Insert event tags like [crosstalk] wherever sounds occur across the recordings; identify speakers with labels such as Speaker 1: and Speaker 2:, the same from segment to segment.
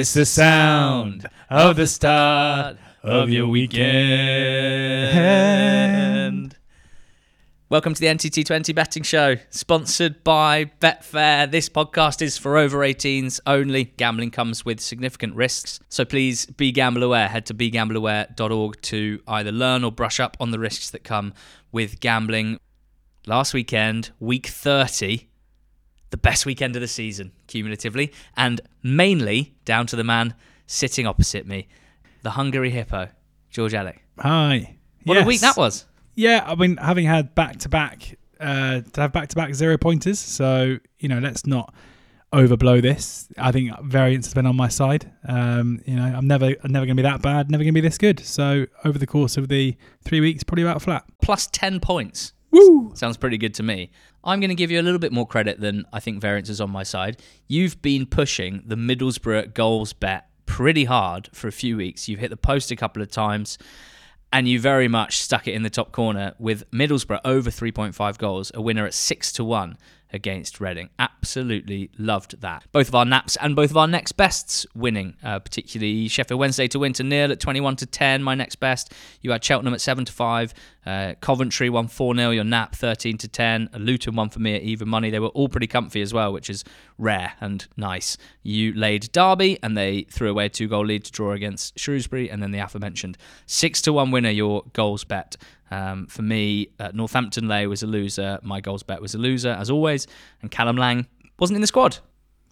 Speaker 1: It's the sound of the start of your weekend.
Speaker 2: Welcome to the NTT20 Betting Show, sponsored by Betfair. This podcast is for over 18s only. Gambling comes with significant risks, so please be gamble aware. Head to begambleaware.org to either learn or brush up on the risks that come with gambling. Last weekend, week 30, the best weekend of the season, cumulatively, and mainly down to the man sitting opposite me, the Hungary Hippo, George Elek.
Speaker 1: Hi.
Speaker 2: What a week that was.
Speaker 1: Yeah, I mean, having had back to back, to have back to back zero pointers. So you know, let's not overblow this. I think variance has been on my side. Um, you know, I'm never, I'm never going to be that bad. Never going to be this good. So over the course of the three weeks, probably about flat.
Speaker 2: Plus ten points.
Speaker 1: Woo!
Speaker 2: Sounds pretty good to me. I'm going to give you a little bit more credit than I think variance is on my side. You've been pushing the Middlesbrough goals bet pretty hard for a few weeks. You've hit the post a couple of times and you very much stuck it in the top corner with Middlesbrough over 3.5 goals, a winner at 6 to 1 against Reading. Absolutely loved that. Both of our naps and both of our next bests winning, uh, particularly Sheffield Wednesday to win to nil at 21 to 10, my next best. You had Cheltenham at 7 to 5, uh, Coventry won 4 0, your nap 13 to 10, Luton won for me at even money. They were all pretty comfy as well, which is rare and nice. You laid Derby and they threw away a two goal lead to draw against Shrewsbury, and then the aforementioned 6 to 1 winner, your goals bet. Um, for me, uh, Northampton Lay was a loser. My goals bet was a loser, as always. And Callum Lang wasn't in the squad.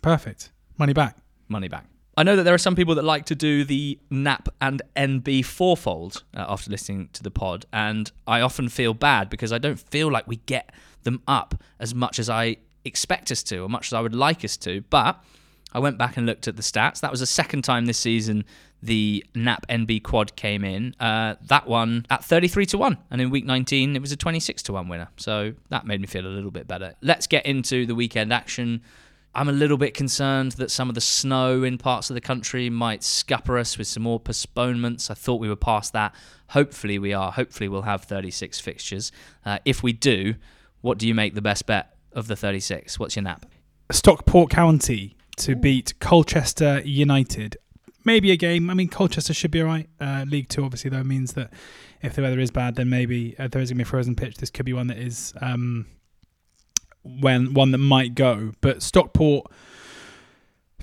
Speaker 1: Perfect. Money back.
Speaker 2: Money back. I know that there are some people that like to do the NAP and NB fourfold uh, after listening to the pod, and I often feel bad because I don't feel like we get them up as much as I expect us to, or much as I would like us to. But I went back and looked at the stats. That was the second time this season the NAP NB quad came in. Uh, that one at 33 to 1. And in week 19, it was a 26 to 1 winner. So that made me feel a little bit better. Let's get into the weekend action. I'm a little bit concerned that some of the snow in parts of the country might scupper us with some more postponements. I thought we were past that. Hopefully, we are. Hopefully, we'll have 36 fixtures. Uh, if we do, what do you make the best bet of the 36? What's your nap?
Speaker 1: Stockport County to beat Colchester United maybe a game. I mean, Colchester should be all right. Uh, League Two, obviously, though, means that if the weather is bad, then maybe uh, there is going to be a frozen pitch. This could be one that is um, when one that might go. But Stockport,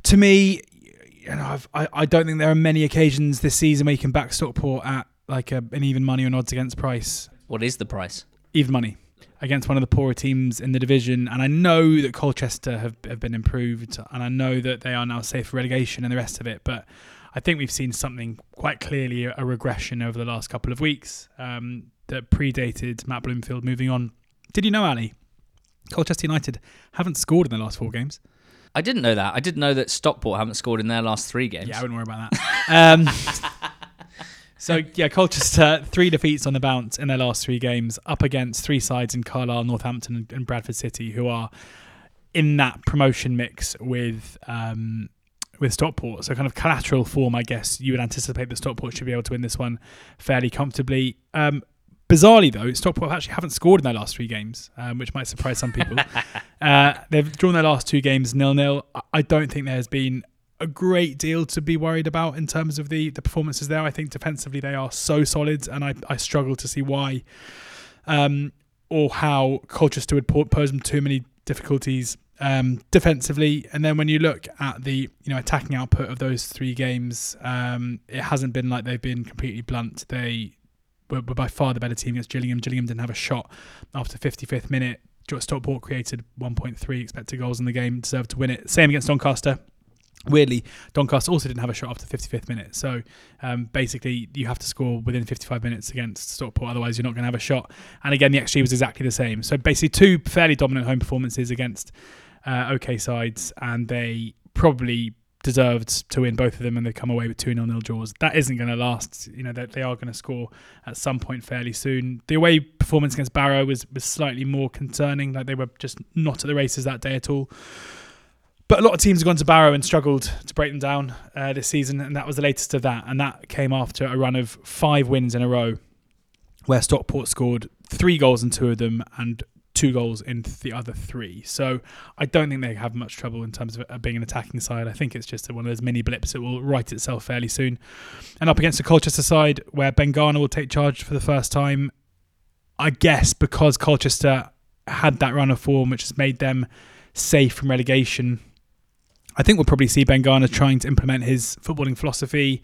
Speaker 1: to me, you know, I've, i I don't think there are many occasions this season where you can back Stockport at like a, an even money or an odds against price.
Speaker 2: What is the price?
Speaker 1: Even money against one of the poorer teams in the division. And I know that Colchester have, have been improved, and I know that they are now safe for relegation and the rest of it. But I think we've seen something quite clearly a regression over the last couple of weeks um, that predated Matt Bloomfield moving on. Did you know, Ali? Colchester United haven't scored in the last four games.
Speaker 2: I didn't know that. I didn't know that Stockport haven't scored in their last three games.
Speaker 1: Yeah, I wouldn't worry about that. um, [laughs] so yeah, Colchester three defeats on the bounce in their last three games, up against three sides in Carlisle, Northampton, and Bradford City, who are in that promotion mix with um, with Stockport. So kind of collateral form, I guess you would anticipate that Stockport should be able to win this one fairly comfortably. Um, bizarrely though, Stockport actually haven't scored in their last three games, um, which might surprise some people. [laughs] uh, they've drawn their last two games nil nil. I don't think there has been a great deal to be worried about in terms of the the performances there. I think defensively they are so solid, and I I struggle to see why. Um, or how Colchester would pose them too many difficulties um, defensively. And then when you look at the you know attacking output of those three games, um, it hasn't been like they've been completely blunt. They were, were, by far the better team against Gillingham. Gillingham didn't have a shot after 55th minute. Stockport created 1.3 expected goals in the game, deserved to win it. Same against Doncaster. Weirdly, Doncaster also didn't have a shot after 55th minute. So um, basically, you have to score within 55 minutes against Stockport, otherwise, you're not going to have a shot. And again, the XG was exactly the same. So basically, two fairly dominant home performances against uh, okay sides, and they probably deserved to win both of them, and they come away with two 0 nil draws. That isn't going to last. You know that they, they are going to score at some point fairly soon. The away performance against Barrow was was slightly more concerning. Like they were just not at the races that day at all. But a lot of teams have gone to Barrow and struggled to break them down uh, this season, and that was the latest of that. And that came after a run of five wins in a row, where Stockport scored three goals in two of them and two goals in the other three. So I don't think they have much trouble in terms of uh, being an attacking side. I think it's just one of those mini blips that will right itself fairly soon. And up against the Colchester side, where Ben Garner will take charge for the first time, I guess because Colchester had that run of form, which has made them safe from relegation. I think we'll probably see Ben Garner trying to implement his footballing philosophy.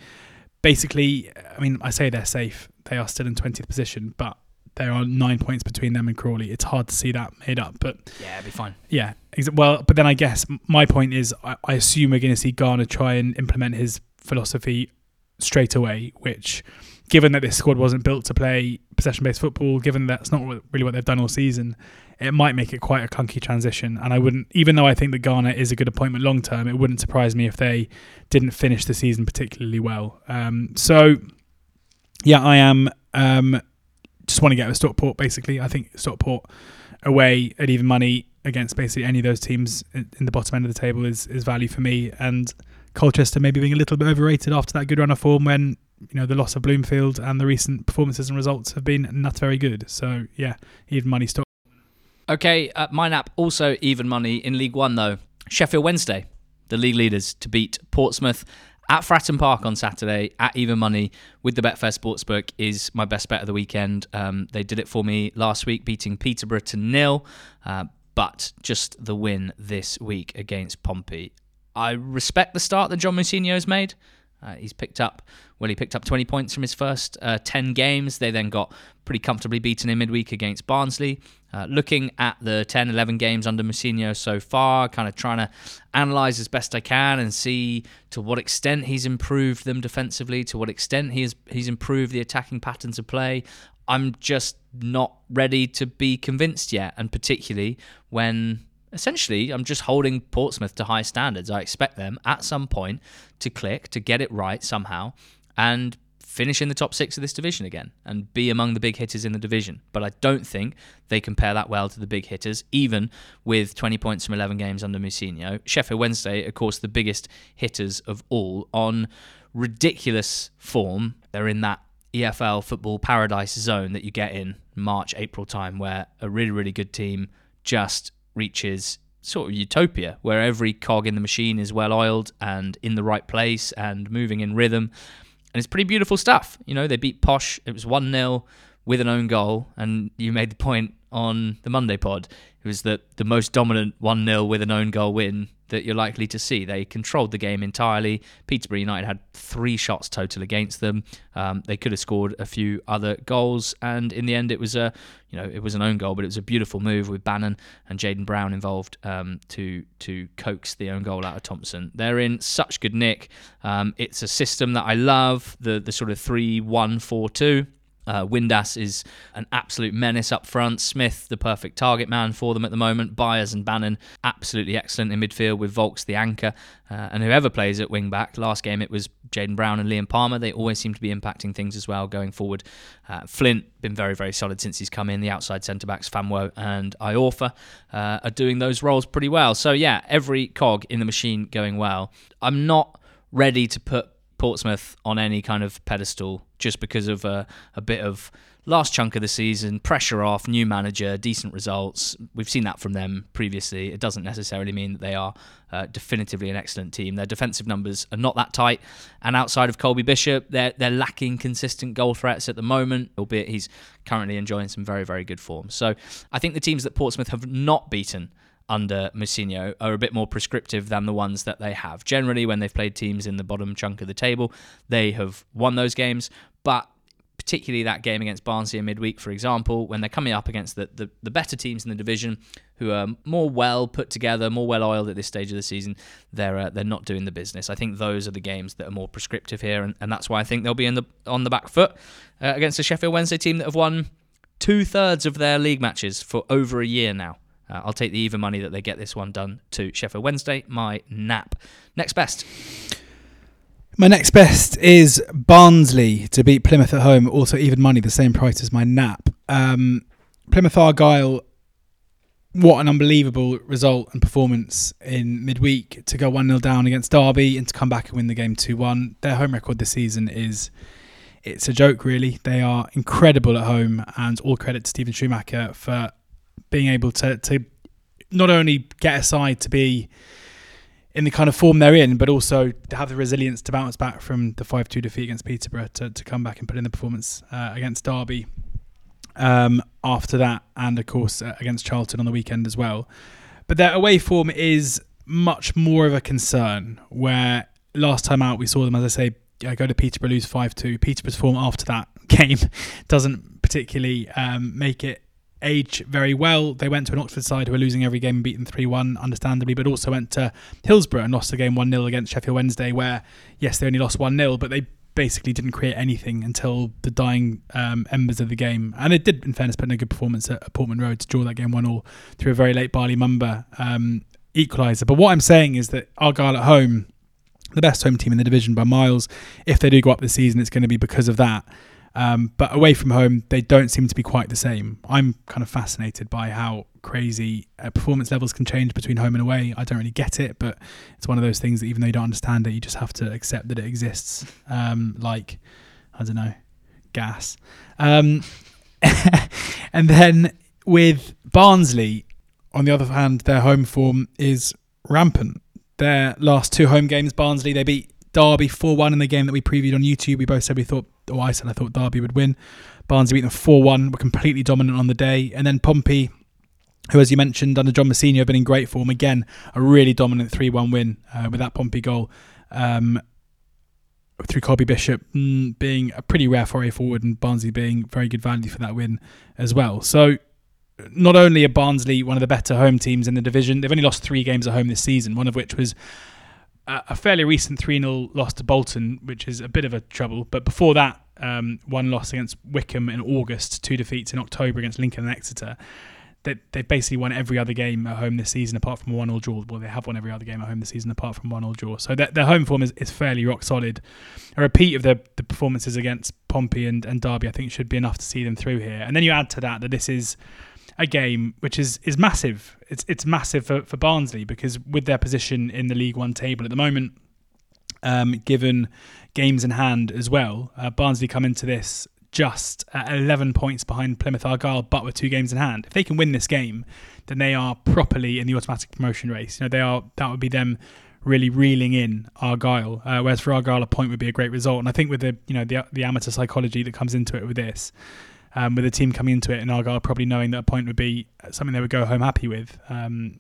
Speaker 1: Basically, I mean, I say they're safe. They are still in 20th position, but there are nine points between them and Crawley. It's hard to see that made up, but
Speaker 2: yeah, it'll be fine.
Speaker 1: Yeah, well, but then I guess my point is, I, I assume we're going to see Garner try and implement his philosophy straight away. Which, given that this squad wasn't built to play possession-based football, given that that's not really what they've done all season, it might make it quite a clunky transition. And I wouldn't, even though I think that Garner is a good appointment long term, it wouldn't surprise me if they didn't finish the season particularly well. Um, so, yeah, I am. Um, just want to get with Stockport. Basically, I think Stockport away at even money against basically any of those teams in the bottom end of the table is is value for me. And Colchester maybe being a little bit overrated after that good run of form when you know the loss of Bloomfield and the recent performances and results have been not very good. So yeah, even money stock.
Speaker 2: Okay, uh, my nap also even money in League One though. Sheffield Wednesday, the league leaders to beat Portsmouth at Fratton Park on Saturday at even money with the Betfair Sportsbook is my best bet of the weekend. Um, they did it for me last week, beating Peterborough to nil, uh, but just the win this week against Pompey. I respect the start that John Mousinho has made. Uh, he's picked up, well, he picked up 20 points from his first uh, 10 games. They then got pretty comfortably beaten in midweek against Barnsley. Uh, looking at the 10, 11 games under Mousinho so far, kind of trying to analyse as best I can and see to what extent he's improved them defensively, to what extent he has, he's improved the attacking patterns of play. I'm just not ready to be convinced yet, and particularly when essentially I'm just holding Portsmouth to high standards. I expect them at some point to click, to get it right somehow, and finish in the top six of this division again and be among the big hitters in the division. But I don't think they compare that well to the big hitters, even with 20 points from 11 games under Mousinho. Sheffield Wednesday, of course, the biggest hitters of all on ridiculous form. They're in that EFL football paradise zone that you get in March, April time, where a really, really good team just reaches sort of utopia, where every cog in the machine is well oiled and in the right place and moving in rhythm. And it's pretty beautiful stuff. You know, they beat Posh. It was 1 0 with an own goal. And you made the point on the Monday pod. It was that the most dominant 1 0 with an own goal win that you're likely to see. They controlled the game entirely. Peterborough United had three shots total against them. Um, they could have scored a few other goals, and in the end, it was a you know it was an own goal, but it was a beautiful move with Bannan and Jaden Brown involved um, to to coax the own goal out of Thompson. They're in such good nick. Um, it's a system that I love. The the sort of three one four two. Uh, Windass is an absolute menace up front. Smith, the perfect target man for them at the moment. Byers and Bannan, absolutely excellent in midfield with Vaulks the anchor. Uh, and whoever plays at wing back, last game it was Jaden Brown and Liam Palmer. They always seem to be impacting things as well going forward. Uh, Flint, been very, very solid since he's come in. The outside centre backs, Famewo and Iorfa, uh, are doing those roles pretty well. So, yeah, every cog in the machine going well. I'm not ready to put Portsmouth on any kind of pedestal just because of a, a bit of last chunk of the season, pressure off, new manager, decent results. We've seen that from them previously. It doesn't necessarily mean that they are uh, definitively an excellent team. Their defensive numbers are not that tight, and outside of Colby Bishop, they're they're lacking consistent goal threats at the moment. Albeit he's currently enjoying some very very good form. So I think the teams that Portsmouth have not beaten under Mousinho are a bit more prescriptive than the ones that they have. Generally, when they've played teams in the bottom chunk of the table, they have won those games. But particularly that game against Barnsley in midweek, for example, when they're coming up against the, the, the, better teams in the division who are more well put together, more well oiled at this stage of the season, they're uh, they're not doing the business. I think those are the games that are more prescriptive here, and, and that's why I think they'll be in the on the back foot uh, against the Sheffield Wednesday team that have won two thirds of their league matches for over a year now. Uh, I'll take the even money that they get this one done to Sheffield Wednesday. My nap. Next best.
Speaker 1: My next best is Barnsley to beat Plymouth at home. Also, even money, the same price as my nap. Um, Plymouth Argyle, what an unbelievable result and performance in midweek to go 1 0 down against Derby and to come back and win the game 2 1. Their home record this season is. It's a joke, really. They are incredible at home, and all credit to Steven Schumacher for being able to to not only get a side to be in the kind of form they're in, but also to have the resilience to bounce back from the 5 2 defeat against Peterborough to, to come back and put in the performance uh, against Derby um, after that, and of course uh, against Charlton on the weekend as well. But their away form is much more of a concern, where last time out we saw them, as I say, go to Peterborough, lose 5 2. Peterborough's form after that [laughs] game doesn't particularly um, make it age very well. They went to an Oxford side who were losing every game and beaten 3 1, understandably, but also went to Hillsborough and lost the game 1 0 against Sheffield Wednesday, where, yes, they only lost 1 0, but they basically didn't create anything until the dying um, embers of the game. And it did, in fairness, put in a good performance at, Portman Road to draw that game 1 0 through a very late Bali Mumba um, equaliser. But what I'm saying is that Argyle at home, the best home team in the division by miles, if they do go up this season, it's going to be because of that. Um, but away from home, they don't seem to be quite the same. I'm kind of fascinated by how crazy uh, performance levels can change between home and away. I don't really get it, but it's one of those things that even though you don't understand it, you just have to accept that it exists. Um, like, I don't know, gas. Um, [laughs] and then with Barnsley, on the other hand, their home form is rampant. Their last two home games, Barnsley, they beat Derby 4 1 in the game that we previewed on YouTube. We both said we thought, or I said I thought Derby would win. Barnsley beat them 4 1, were completely dominant on the day. And then Pompey, who, as you mentioned, under John Mousinho, have been in great form. Again, a really dominant 3 1 win uh, with that Pompey goal. Um, through Colby Bishop mm, being a pretty rare foray forward and Barnsley being very good value for that win as well. So, not only are Barnsley one of the better home teams in the division, they've only lost three games at home this season, one of which was a fairly recent 3 0 loss to Bolton, which is a bit of a trouble. But before that, um, one loss against Wycombe in August, two defeats in October against Lincoln and Exeter. They, they basically won every other game at home this season apart from one all draw. Well, they have won every other game at home this season apart from one all draw. So their, their home form is, is fairly rock solid. A repeat of the, the performances against Pompey and, and Derby, I think, should be enough to see them through here. And then you add to that that this is a game which is is massive. It's it's massive for, for Barnsley because with their position in the League One table at the moment, um, given games in hand as well, uh, Barnsley come into this just at 11 points behind Plymouth Argyle, but with two games in hand. If they can win this game, then they are properly in the automatic promotion race. You know, they are that would be them really reeling in Argyle. Uh, whereas for Argyle, a point would be a great result. And I think with the you know the the amateur psychology that comes into it with this, um, with the team coming into it and Argyle probably knowing that a point would be something they would go home happy with. Um,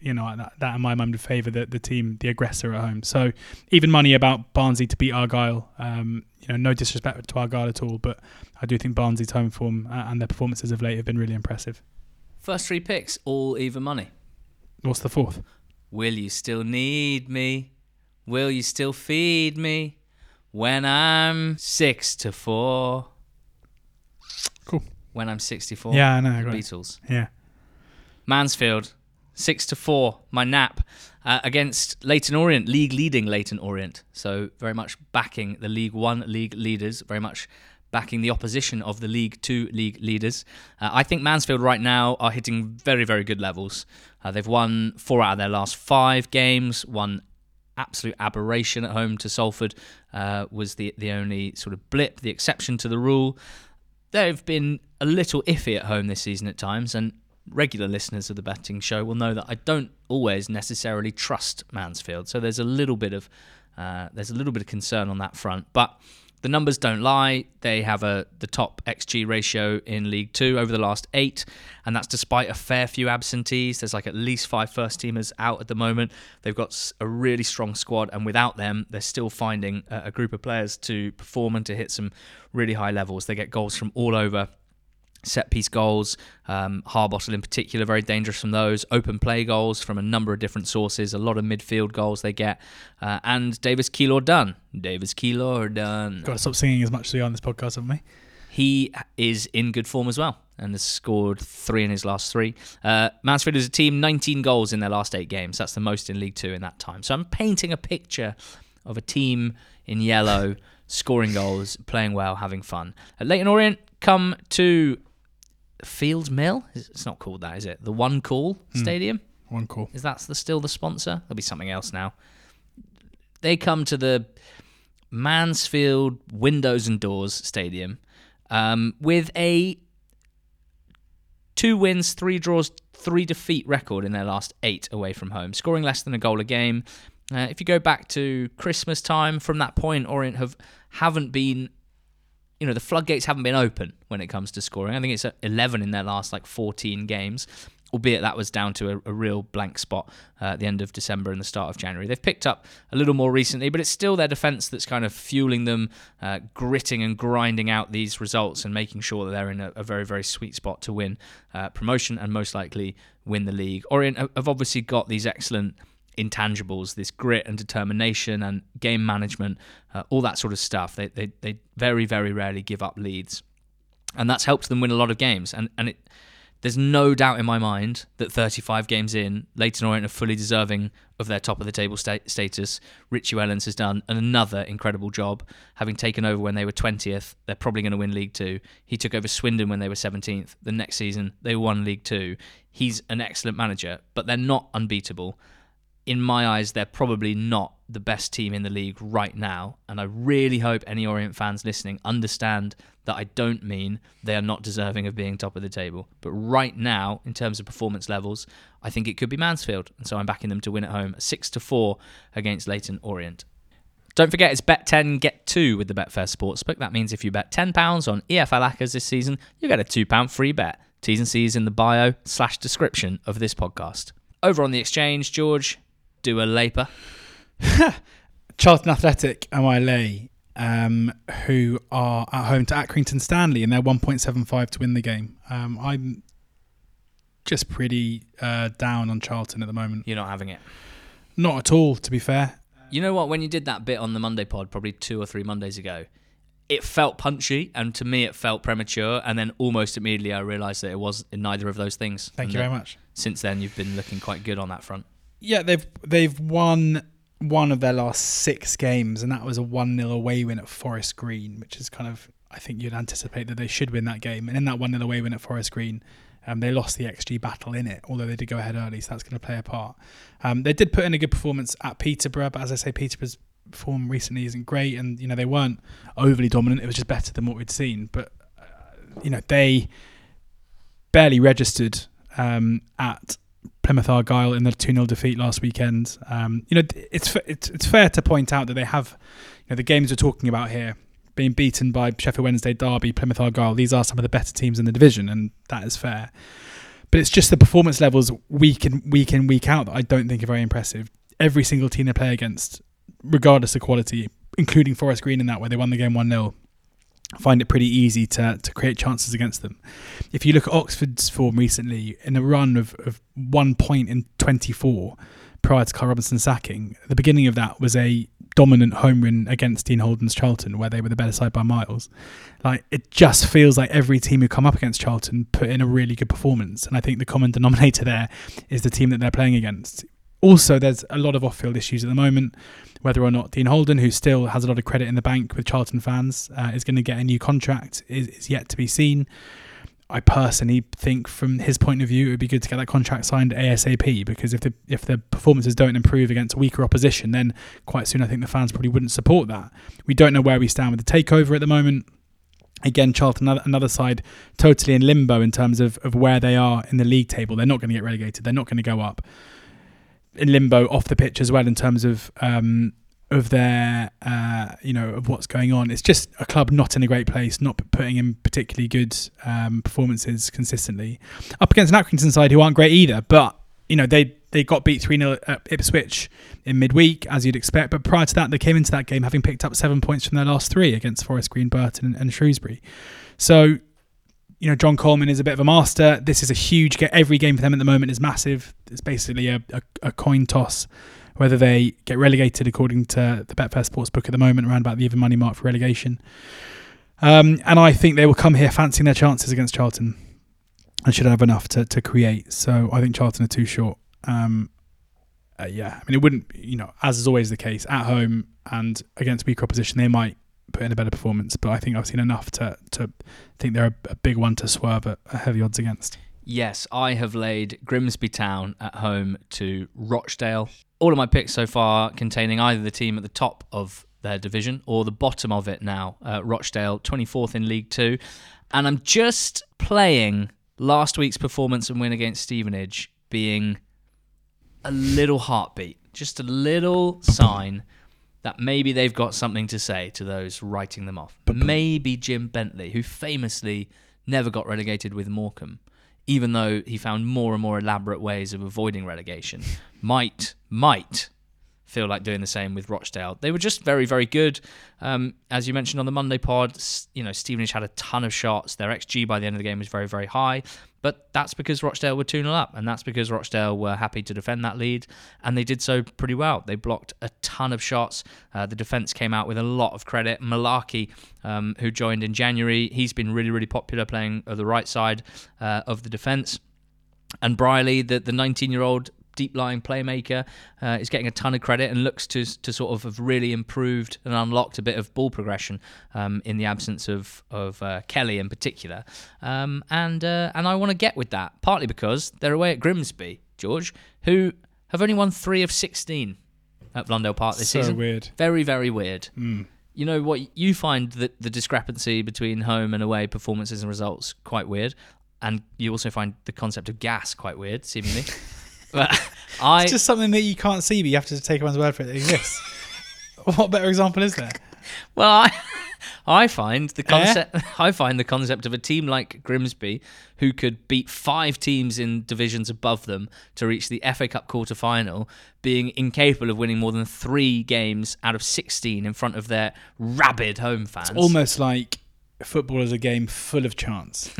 Speaker 1: you know that, that in my mind would favour the, the team, the aggressor at home. So even money about Barnsley to beat Argyle. Um, you know, no disrespect to Argyle at all, but I do think Barnsley's home form uh, and their performances of late have been really impressive.
Speaker 2: First three picks, all even money.
Speaker 1: What's the fourth?
Speaker 2: Will you still need me? Will you still feed me when I'm six to four? When I'm 64.
Speaker 1: Yeah, I know.
Speaker 2: The
Speaker 1: it.
Speaker 2: Beatles.
Speaker 1: Yeah.
Speaker 2: Mansfield, six to four. My nap uh, against Leyton Orient, league leading Leyton Orient. So very much backing the League One league leaders. Very much backing the opposition of the League Two league leaders. Uh, I think Mansfield right now are hitting very very good levels. Uh, they've won four out of their last five games. One absolute aberration at home to Salford uh, was the the only sort of blip, the exception to the rule. They've been a little iffy at home this season at times, and regular listeners of the betting show will know that I don't always necessarily trust Mansfield. So there's a little bit of uh, there's a little bit of concern on that front, but the numbers don't lie. They have a the top xG ratio in League Two over the last eight, and that's despite a fair few absentees. There's like at least five first teamers out at the moment. They've got a really strong squad, and without them, they're still finding a, a group of players to perform and to hit some really high levels. They get goals from all over set piece goals, um, Harbottle in particular, very dangerous from those. Open play goals from a number of different sources, a lot of midfield goals they get. Uh, and Davis Keillor-Dunn. Davis Keillor-Dunn.
Speaker 1: Got to stop singing as much as we are on this podcast, haven't we?
Speaker 2: He is in good form as well and has scored three in his last three. Uh, Mansfield is a team, 19 goals in their last eight games. That's the most in League Two in that time. So I'm painting a picture of a team in yellow, [laughs] scoring goals, playing well, having fun. At Leyton Orient, come to Fields Mill. It's not called that, is it? The One Call Stadium.
Speaker 1: One call.
Speaker 2: Is that the, still the sponsor? There'll be something else now. They come to the Mansfield Windows and Doors Stadium um, with a two wins, three draws, three defeat record in their last eight away from home, scoring less than a goal a game. Uh, if you go back to Christmas time, from that point, Orient have haven't been, you know, the floodgates haven't been open when it comes to scoring. I think it's 11 in their last like 14 games albeit that was down to a, a real blank spot uh, at the end of December and the start of January. They've picked up a little more recently, but it's still their defence that's kind of fueling them, uh, gritting and grinding out these results and making sure that they're in a, a very, very sweet spot to win uh, promotion and most likely win the league. Orient have obviously got these excellent intangibles, this grit and determination and game management, uh, all that sort of stuff. They, they, they very, very rarely give up leads. And that's helped them win a lot of games. And, and it there's no doubt in my mind that 35 games in, Leyton Orient are fully deserving of their top of the table sta- status. Richie Wellens has done another incredible job, having taken over when they were 20th. They're probably going to win League Two. He took over Swindon when they were 17th. The next season, they won League Two. He's an excellent manager, but they're not unbeatable. In my eyes, they're probably not the best team in the league right now. And I really hope any Orient fans listening understand that I don't mean they are not deserving of being top of the table. But right now, in terms of performance levels, I think it could be Mansfield. And so I'm backing them to win at home 6 to 4 against Leyton Orient. Don't forget, it's bet 10, get 2 with the Betfair Sportsbook. That means if you bet £10 on EFL Accas this season, you get a £2 free bet. T's and C's in the bio slash description of this podcast. Over on the exchange, George, do a Laper. [laughs]
Speaker 1: Charlton Athletic, MILA, um, who are at home to Accrington Stanley, and they're 1.75 to win the game. Um, I'm just pretty uh, down on Charlton at the moment.
Speaker 2: You're not having it.
Speaker 1: Not at all, to be fair.
Speaker 2: You know what? When you did that bit on the Monday pod, probably two or three Mondays ago, it felt punchy, and to me, it felt premature. And then almost immediately, I realised that it was in neither of those things.
Speaker 1: Thank
Speaker 2: and
Speaker 1: you very much.
Speaker 2: Since then, you've been looking quite good on that front.
Speaker 1: Yeah, they've they've won one of their last six games, and that was a 1 0 away win at Forest Green, which is kind of, I think you'd anticipate that they should win that game. And in that 1 0 away win at Forest Green, um, they lost the XG battle in it, although they did go ahead early, so that's going to play a part. Um, they did put in a good performance at Peterborough, but as I say, Peterborough's form recently isn't great, and you know they weren't overly dominant. It was just better than what we'd seen, but uh, you know they barely registered um, at Plymouth Argyle in the 2 0 defeat last weekend. Um, you know, it's, it's it's fair to point out that they have, you know, the games we're talking about here, being beaten by Sheffield Wednesday, Derby, Plymouth Argyle, these are some of the better teams in the division, and that is fair. But it's just the performance levels week in, week in, week out that I don't think are very impressive. Every single team they play against, regardless of quality, including Forest Green in that, where they won the game 1 0, find it pretty easy to, to create chances against them. If you look at Oxford's form recently, in a run of, of one point in 24 prior to Karl Robinson sacking, the beginning of that was a dominant home win against Dean Holden's Charlton, where they were the better side by miles. Like it just feels like every team who come up against Charlton put in a really good performance, and I think the common denominator there is the team that they're playing against. Also, there's a lot of off-field issues at the moment whether or not Dean Holden, who still has a lot of credit in the bank with Charlton fans, uh, is going to get a new contract is, is yet to be seen. I personally think, from his point of view, it would be good to get that contract signed ASAP because if the if the performances don't improve against weaker opposition, then quite soon I think the fans probably wouldn't support that. We don't know where we stand with the takeover at the moment. Again, Charlton, another, another side, totally in limbo in terms of, of where they are in the league table. They're not going to get relegated. They're not going to go up in limbo off the pitch as well in terms of um, of their uh, you know of what's going on. It's just a club not in a great place, not putting in particularly good um, performances consistently. Up against an Accrington side who aren't great either, but you know they they got beat 3 0 at Ipswich in midweek, as you'd expect. But prior to that, they came into that game having picked up seven points from their last three against Forest Green, Burton, and, and Shrewsbury. So you know, John Coleman is a bit of a master. This is a huge game. Every game for them at the moment is massive. It's basically a, a, a coin toss whether they get relegated according to the Betfair Sportsbook at the moment, around about the even money mark for relegation. Um, and I think they will come here fancying their chances against Charlton and should have enough to, to create. So I think Charlton are too short. Um, uh, yeah, I mean, it wouldn't, you know, as is always the case, at home and against weaker opposition, they might put in a better performance. But I think I've seen enough to to think they're a, a big one to swerve at heavy odds against.
Speaker 2: Yes, I have laid Grimsby Town at home to Rochdale. All of my picks so far containing either the team at the top of their division or the bottom of it now. Uh, Rochdale, 24th in League Two. And I'm just playing last week's performance and win against Stevenage being a little heartbeat, just a little sign that maybe they've got something to say to those writing them off. But Maybe Jim Bentley, who famously never got relegated with Morecambe, even though he found more and more elaborate ways of avoiding relegation, [laughs] might might feel like doing the same with Rochdale. They were just very, very good. Um, as you mentioned on the Monday pod, you know, Stevenage had a ton of shots. Their XG by the end of the game was very, very high. But that's because Rochdale were 2 0 up, and that's because Rochdale were happy to defend that lead, and they did so pretty well. They blocked a ton of shots. Uh, the defence came out with a lot of credit. Malarkey, um, who joined in January, he's been really, really popular playing the right side uh, of the defence. And Brierley, the, the 19 year old deep lying playmaker, uh, is getting a ton of credit and looks to to sort of have really improved and unlocked a bit of ball progression um, in the absence of of uh, Kelly in particular. Um, and uh, and I want to get with that partly because they're away at Grimsby, George, who have only won three of sixteen at Blundell Park this
Speaker 1: so
Speaker 2: season.
Speaker 1: weird.
Speaker 2: Very very weird.
Speaker 1: Mm.
Speaker 2: You know what? You find that the discrepancy between home and away performances and results quite weird, and you also find the concept of gas quite weird, seemingly. [laughs] but [laughs] I
Speaker 1: It's just something that you can't see, but you have to take everyone's word for it. It exists. [laughs] what better example is there?
Speaker 2: well, I, [laughs] I find the eh? concept. I find the concept of a team like Grimsby, who could beat five teams in divisions above them to reach the FA Cup quarter final, being incapable of winning more than three games out of sixteen in front of their rabid home fans.
Speaker 1: Almost like football is a game full of chance.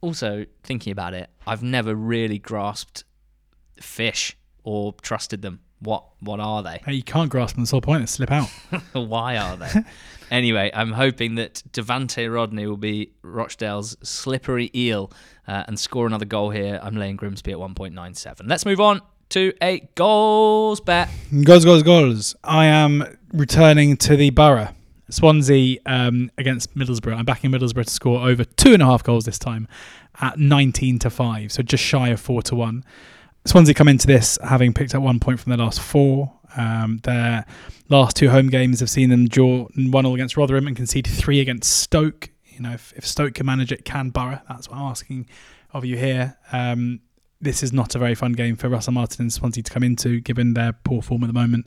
Speaker 2: also thinking about it, I've never really grasped fish or trusted them. What what are they?
Speaker 1: hey, you can't grasp them. It's all point. Slip out. [laughs]
Speaker 2: Why are they? [laughs] anyway, I'm hoping that Devante Rodney will be Rochdale's slippery eel uh, and score another goal here. I'm laying Grimsby at 1.97. Let's move on to a goals bet.
Speaker 1: Goals, goals, goals. I am returning to the borough. Swansea um, against Middlesbrough. I'm backing Middlesbrough to score over two and a half goals this time at 19 to 5, so just shy of 4 to 1. Swansea come into this having picked up one point from their last four. Um, their last two home games have seen them draw 1 all against Rotherham and concede three against Stoke. You know, if, if Stoke can manage it, can Borough? That's what I'm asking of you here. Um, this is not a very fun game for Russell Martin and Swansea to come into, given their poor form at the moment.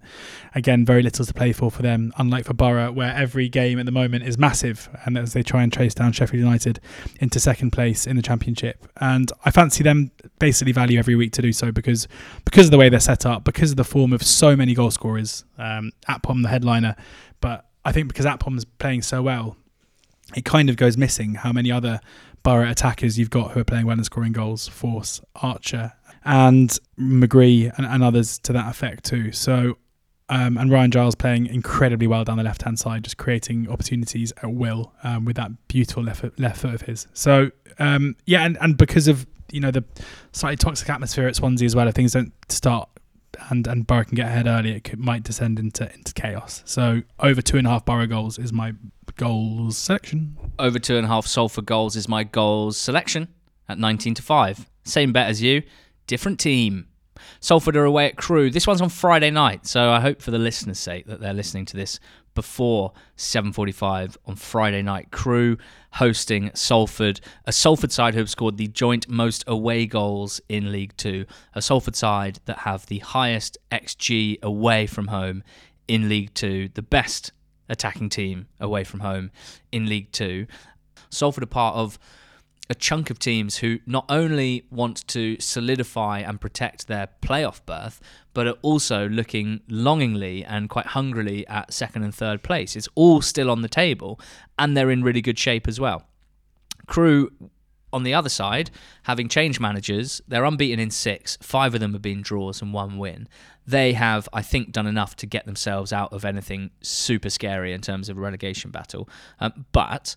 Speaker 1: Again, very little to play for for them, unlike for Borough, where every game at the moment is massive, and as they try and chase down Sheffield United into second place in the Championship. And I fancy them basically value every week to do so because because of the way they're set up, because of the form of so many goal scorers. Um, Akpom, the headliner, but I think because Akpom's playing so well, it kind of goes missing how many other Borough attackers you've got who are playing well and scoring goals. Forss, Archer, and McGree, and, and others to that effect too. So, um, and Ryan Giles playing incredibly well down the left hand side, just creating opportunities at will um, with that beautiful left foot, left foot of his. So, um, yeah, and, and because of you know the slightly toxic atmosphere at Swansea as well, if things don't start and and Borough can get ahead early, it could, might descend into into chaos. So over two and a half Borough goals is my goals selection.
Speaker 2: Over two and a half Salford goals is my goals selection at 19 to 5. Same bet as you, different team. Salford are away at Crewe. This one's on Friday night, so I hope for the listeners' sake that they're listening to this before 7:45 on Friday night. Crewe hosting Salford, a Salford side who have scored the joint most away goals in League 2, a Salford side that have the highest XG away from home in League 2, the best attacking team away from home in League 2. Salford are part of a chunk of teams who not only want to solidify and protect their playoff berth, but are also looking longingly and quite hungrily at second and third place. It's all still on the table, and they're in really good shape as well. Crewe, on the other side, having changed managers, they're unbeaten in six. Five of them have been draws and one win. They have, I think, done enough to get themselves out of anything super scary in terms of a relegation battle. Um, but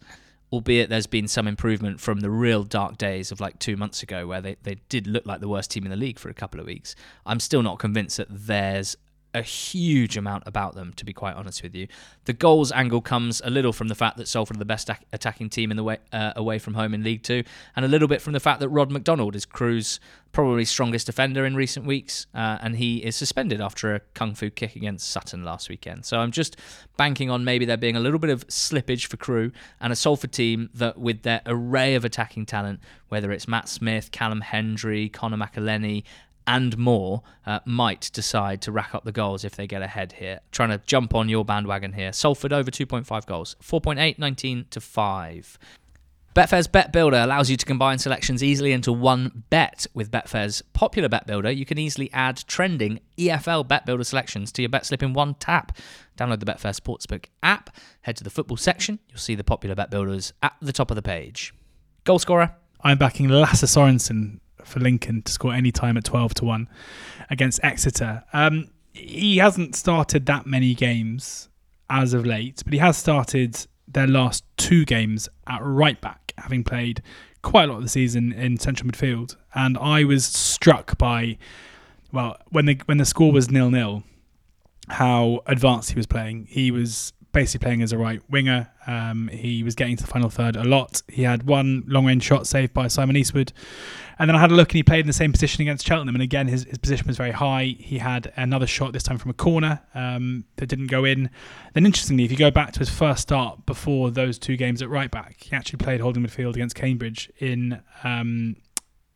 Speaker 2: albeit there's been some improvement from the real dark days of like two months ago where they, they did look like the worst team in the league for a couple of weeks i'm still not convinced that there's a huge amount about them, to be quite honest with you. The goals angle comes a little from the fact that Salford are the best attacking team in the way uh, away from home in League Two, and a little bit from the fact that Rod McDonald is Crewe's probably strongest defender in recent weeks, uh, and he is suspended after a kung fu kick against Sutton last weekend. So I'm just banking on maybe there being a little bit of slippage for Crew and a Salford team that, with their array of attacking talent, whether it's Matt Smith, Callum Hendry, Conor McAleny, and more uh, might decide to rack up the goals if they get ahead here. Trying to jump on your bandwagon here. Salford over 2.5 goals. 4.8, 19 to 5. Betfair's Bet Builder allows you to combine selections easily into one bet. With Betfair's popular Bet Builder, you can easily add trending EFL Bet Builder selections to your bet slip in one tap. Download the Betfair Sportsbook app, head to the football section, you'll see the popular Bet Builders at the top of the page. Goal scorer?
Speaker 1: I'm backing Lasse Sorensen for Lincoln to score any time at 12 to 1 against Exeter. Um, he hasn't started that many games as of late, but he has started their last two games at right back, having played quite a lot of the season in central midfield. And I was struck by, well, when the when the score was nil nil, how advanced he was playing. He was basically playing as a right winger. Um, he was getting to the final third a lot. He had one long range shot saved by Simon Eastwood. And then I had a look and he played in the same position against Cheltenham. And again, his, his position was very high. He had another shot, this time from a corner, um, that didn't go in. Then, interestingly, if you go back to his first start before those two games at right back, he actually played holding midfield against Cambridge in um,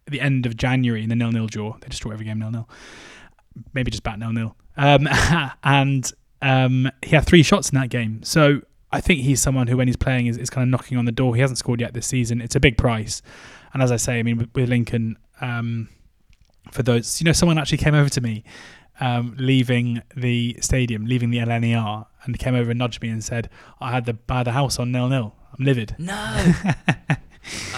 Speaker 1: the end of January in the nil nil draw. They draw every game nil nil. Maybe just bat nil nil. Um, [laughs] and um, he had three shots in that game. So I think he's someone who, when he's playing, is, is kind of knocking on the door. He hasn't scored yet this season. It's a big price. And as I say, I mean, with, with Lincoln, um, for those, you know, someone actually came over to me um, leaving the stadium, leaving the LNER, and came over and nudged me and said, I had the, I had the house on nil nil. I'm livid.
Speaker 2: No. [laughs] I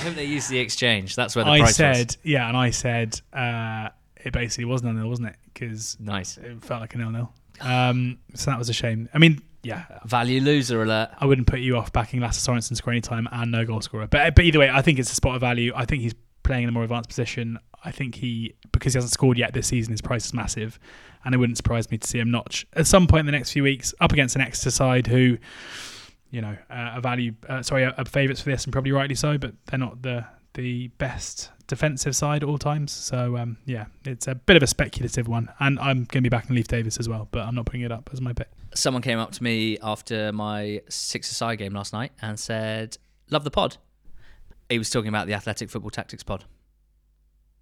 Speaker 2: hope they use the exchange. That's where the
Speaker 1: I
Speaker 2: price
Speaker 1: said,
Speaker 2: was.
Speaker 1: yeah, and I said, uh, it basically was nil nil, wasn't it? Because
Speaker 2: Nice.
Speaker 1: it felt like a nil nil. Um, so that was a shame. I mean, yeah,
Speaker 2: Value loser alert.
Speaker 1: I wouldn't put you off backing Lasse Sorensen score any time and no goal scorer. But but either way, I think it's a spot of value. I think he's playing in a more advanced position. I think he because he hasn't scored yet this season, his price is massive, and it wouldn't surprise me to see him notch at some point in the next few weeks up against an Exeter side who, you know, uh, a value uh, sorry, a favourites for this and probably rightly so, but they're not the the best defensive side at all times. So um, yeah, it's a bit of a speculative one, and I'm going to be back backing Leif Davis as well, but I'm not putting it up as my pick.
Speaker 2: Someone came up to me after my six aside game last night and said, "Love the pod." He was talking about the Athletic Football Tactics pod.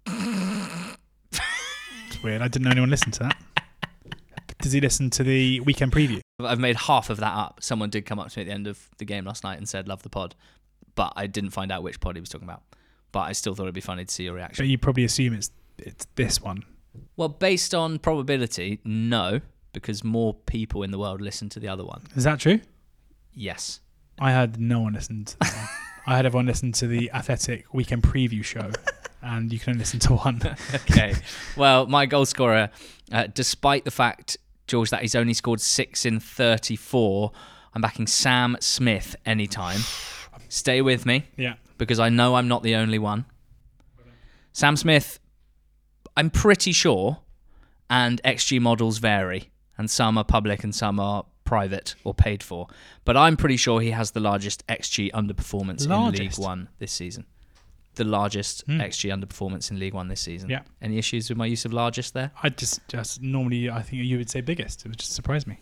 Speaker 1: It's weird. I didn't know anyone listened to that. Does he listen to the weekend preview?
Speaker 2: I've made half of that up. Someone did come up to me at the end of the game last night and said, "Love the pod," but I didn't find out which pod he was talking about. But I still thought it'd be funny to see your reaction.
Speaker 1: But you probably assume it's it's this one.
Speaker 2: Well, based on probability, no, because more people in the world listen to the other one.
Speaker 1: Is that true?
Speaker 2: Yes.
Speaker 1: I had no one listen to that one. I had everyone listen to the Athletic weekend preview show, and you can only listen to one. [laughs]
Speaker 2: okay. Well, my goal scorer, uh, despite the fact, George, that he's only scored six in 34, I'm backing Sam Smith anytime. [sighs] Stay with me
Speaker 1: Yeah.
Speaker 2: Because I know I'm not the only one. Sam Smith, I'm pretty sure, and XG models vary, and some are public and some are private or paid for. But I'm pretty sure he has the largest XG underperformance in League One this season. The largest
Speaker 1: Hmm.
Speaker 2: XG underperformance in League One this season.
Speaker 1: Yeah.
Speaker 2: Any issues with my use of largest there?
Speaker 1: I just just normally I think you would say biggest. It would just surprise me.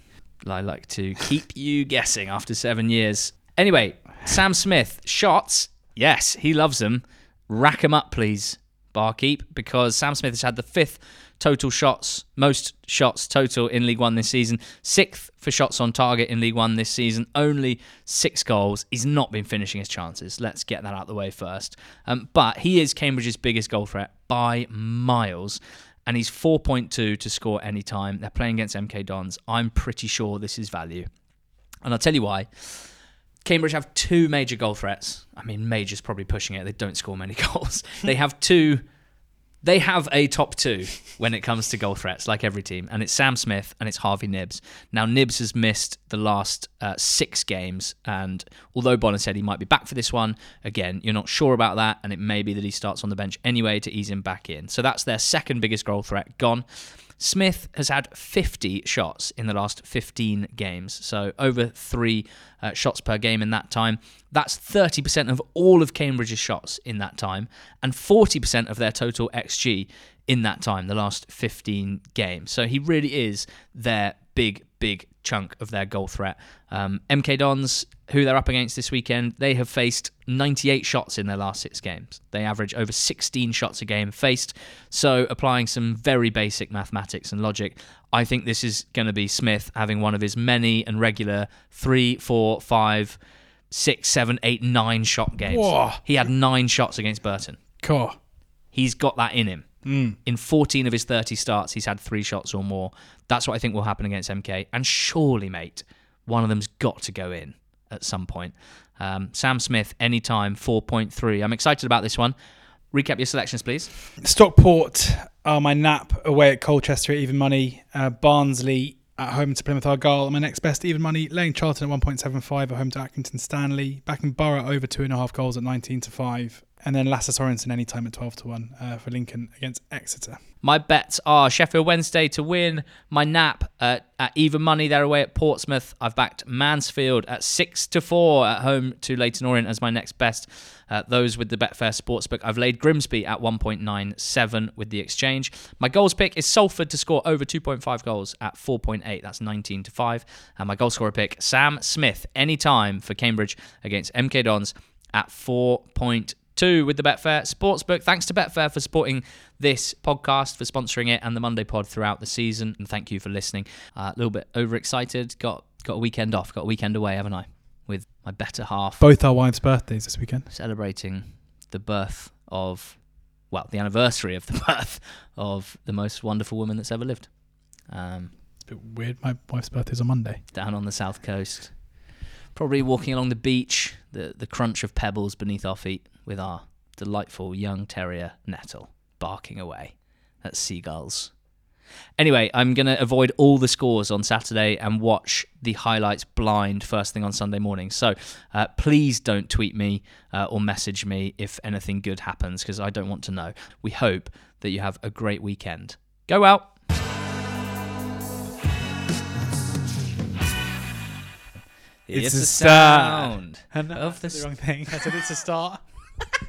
Speaker 2: I like to keep you guessing after seven years. Anyway, Sam Smith, shots. Yes, he loves them. Rack Rack 'em up, please, barkeep, because Sam Smith has had the fifth total shots, most shots total in League One this season, sixth for shots on target in League One this season, only six goals. He's not been finishing his chances. Let's get that out of the way first. Um, but he is Cambridge's biggest goal threat by miles and he's 4.2 to score any time. They're playing against MK Dons. I'm pretty sure this is value. And I'll tell you why. Cambridge have two major goal threats. I mean, major's probably pushing it. They don't score many [laughs] goals. they have two. They have a top two when it comes to goal threats, like every team, and it's Sam Smith and it's Harvey Knibbs. Now Knibbs has missed the last uh, six games, and although Bonner said he might be back for this one, again you're not sure about that, and it may be that he starts on the bench anyway to ease him back in. So that's their second biggest goal threat gone. Smith has had 50 shots in the last 15 games, so over three uh, shots per game in that time. That's 30% of all of Cambridge's shots in that time, and 40% of their total XG in that time, the last 15 games. So he really is their big, big chunk of their goal threat. Um, MK Dons, who they're up against this weekend, they have faced 98 shots in their last six games. They average over 16 shots a game faced. So, applying some very basic mathematics and logic, I think this is going to be Smith having one of his many and regular three, four, five, six, seven, eight, nine shot games.
Speaker 1: Whoa.
Speaker 2: He had nine shots against Burton.
Speaker 1: Cool.
Speaker 2: He's got that in him. In 14 of his 30 starts, he's had three shots or more. That's what I think will happen against MK. And surely, mate, one of them's got to go in at some point. Um, Sam Smith, anytime, 4.3. I'm excited about this one. Recap your selections, please.
Speaker 1: Stockport are my nap away at Colchester at even money. Uh, Barnsley at home to Plymouth Argyle. My next best even money. Laying Charlton at 1.75 at home to Accrington Stanley. Back in Borough over two and a half goals at 19 to 5. And then Lasse Sorensen anytime at 12 to 1 uh, for Lincoln against Exeter.
Speaker 2: My bets are Sheffield Wednesday to win. My nap at, at even money. They're away at Portsmouth. I've backed Mansfield at six to four at home to Leyton Orient as my next best. Uh, those with the Betfair Sportsbook. I've laid Grimsby at 1.97 with the exchange. My goals pick is Salford to score over 2.5 goals at 4.8. That's 19 to 5. And my goal scorer pick, Sam Smith, anytime for Cambridge against MK Dons at 4.2 with the Betfair Sportsbook. Thanks to Betfair for supporting this podcast, for sponsoring it, and the Monday Pod throughout the season. And thank you for listening. Uh, a little bit overexcited. Got got a weekend off. Got a weekend away, haven't I? With my better half
Speaker 1: Both our wives' birthdays this weekend.
Speaker 2: celebrating the birth of, well, the anniversary of the [laughs] birth of the most wonderful woman that's ever lived. Um,
Speaker 1: It's a bit weird. My wife's birthday's on Monday.
Speaker 2: down on the south coast, probably walking along the beach, the the crunch of pebbles beneath our feet, with our delightful young terrier Nettle barking away at seagulls. Anyway, I'm going to avoid all the scores on Saturday and watch the highlights blind first thing on Sunday morning. So uh, please don't tweet me uh, or message me if anything good happens because I don't want to know. We hope that you have a great weekend. Go out.
Speaker 1: It's,
Speaker 2: it's the sound
Speaker 1: start.
Speaker 2: of the,
Speaker 1: the wrong thing. I said it's a start. [laughs]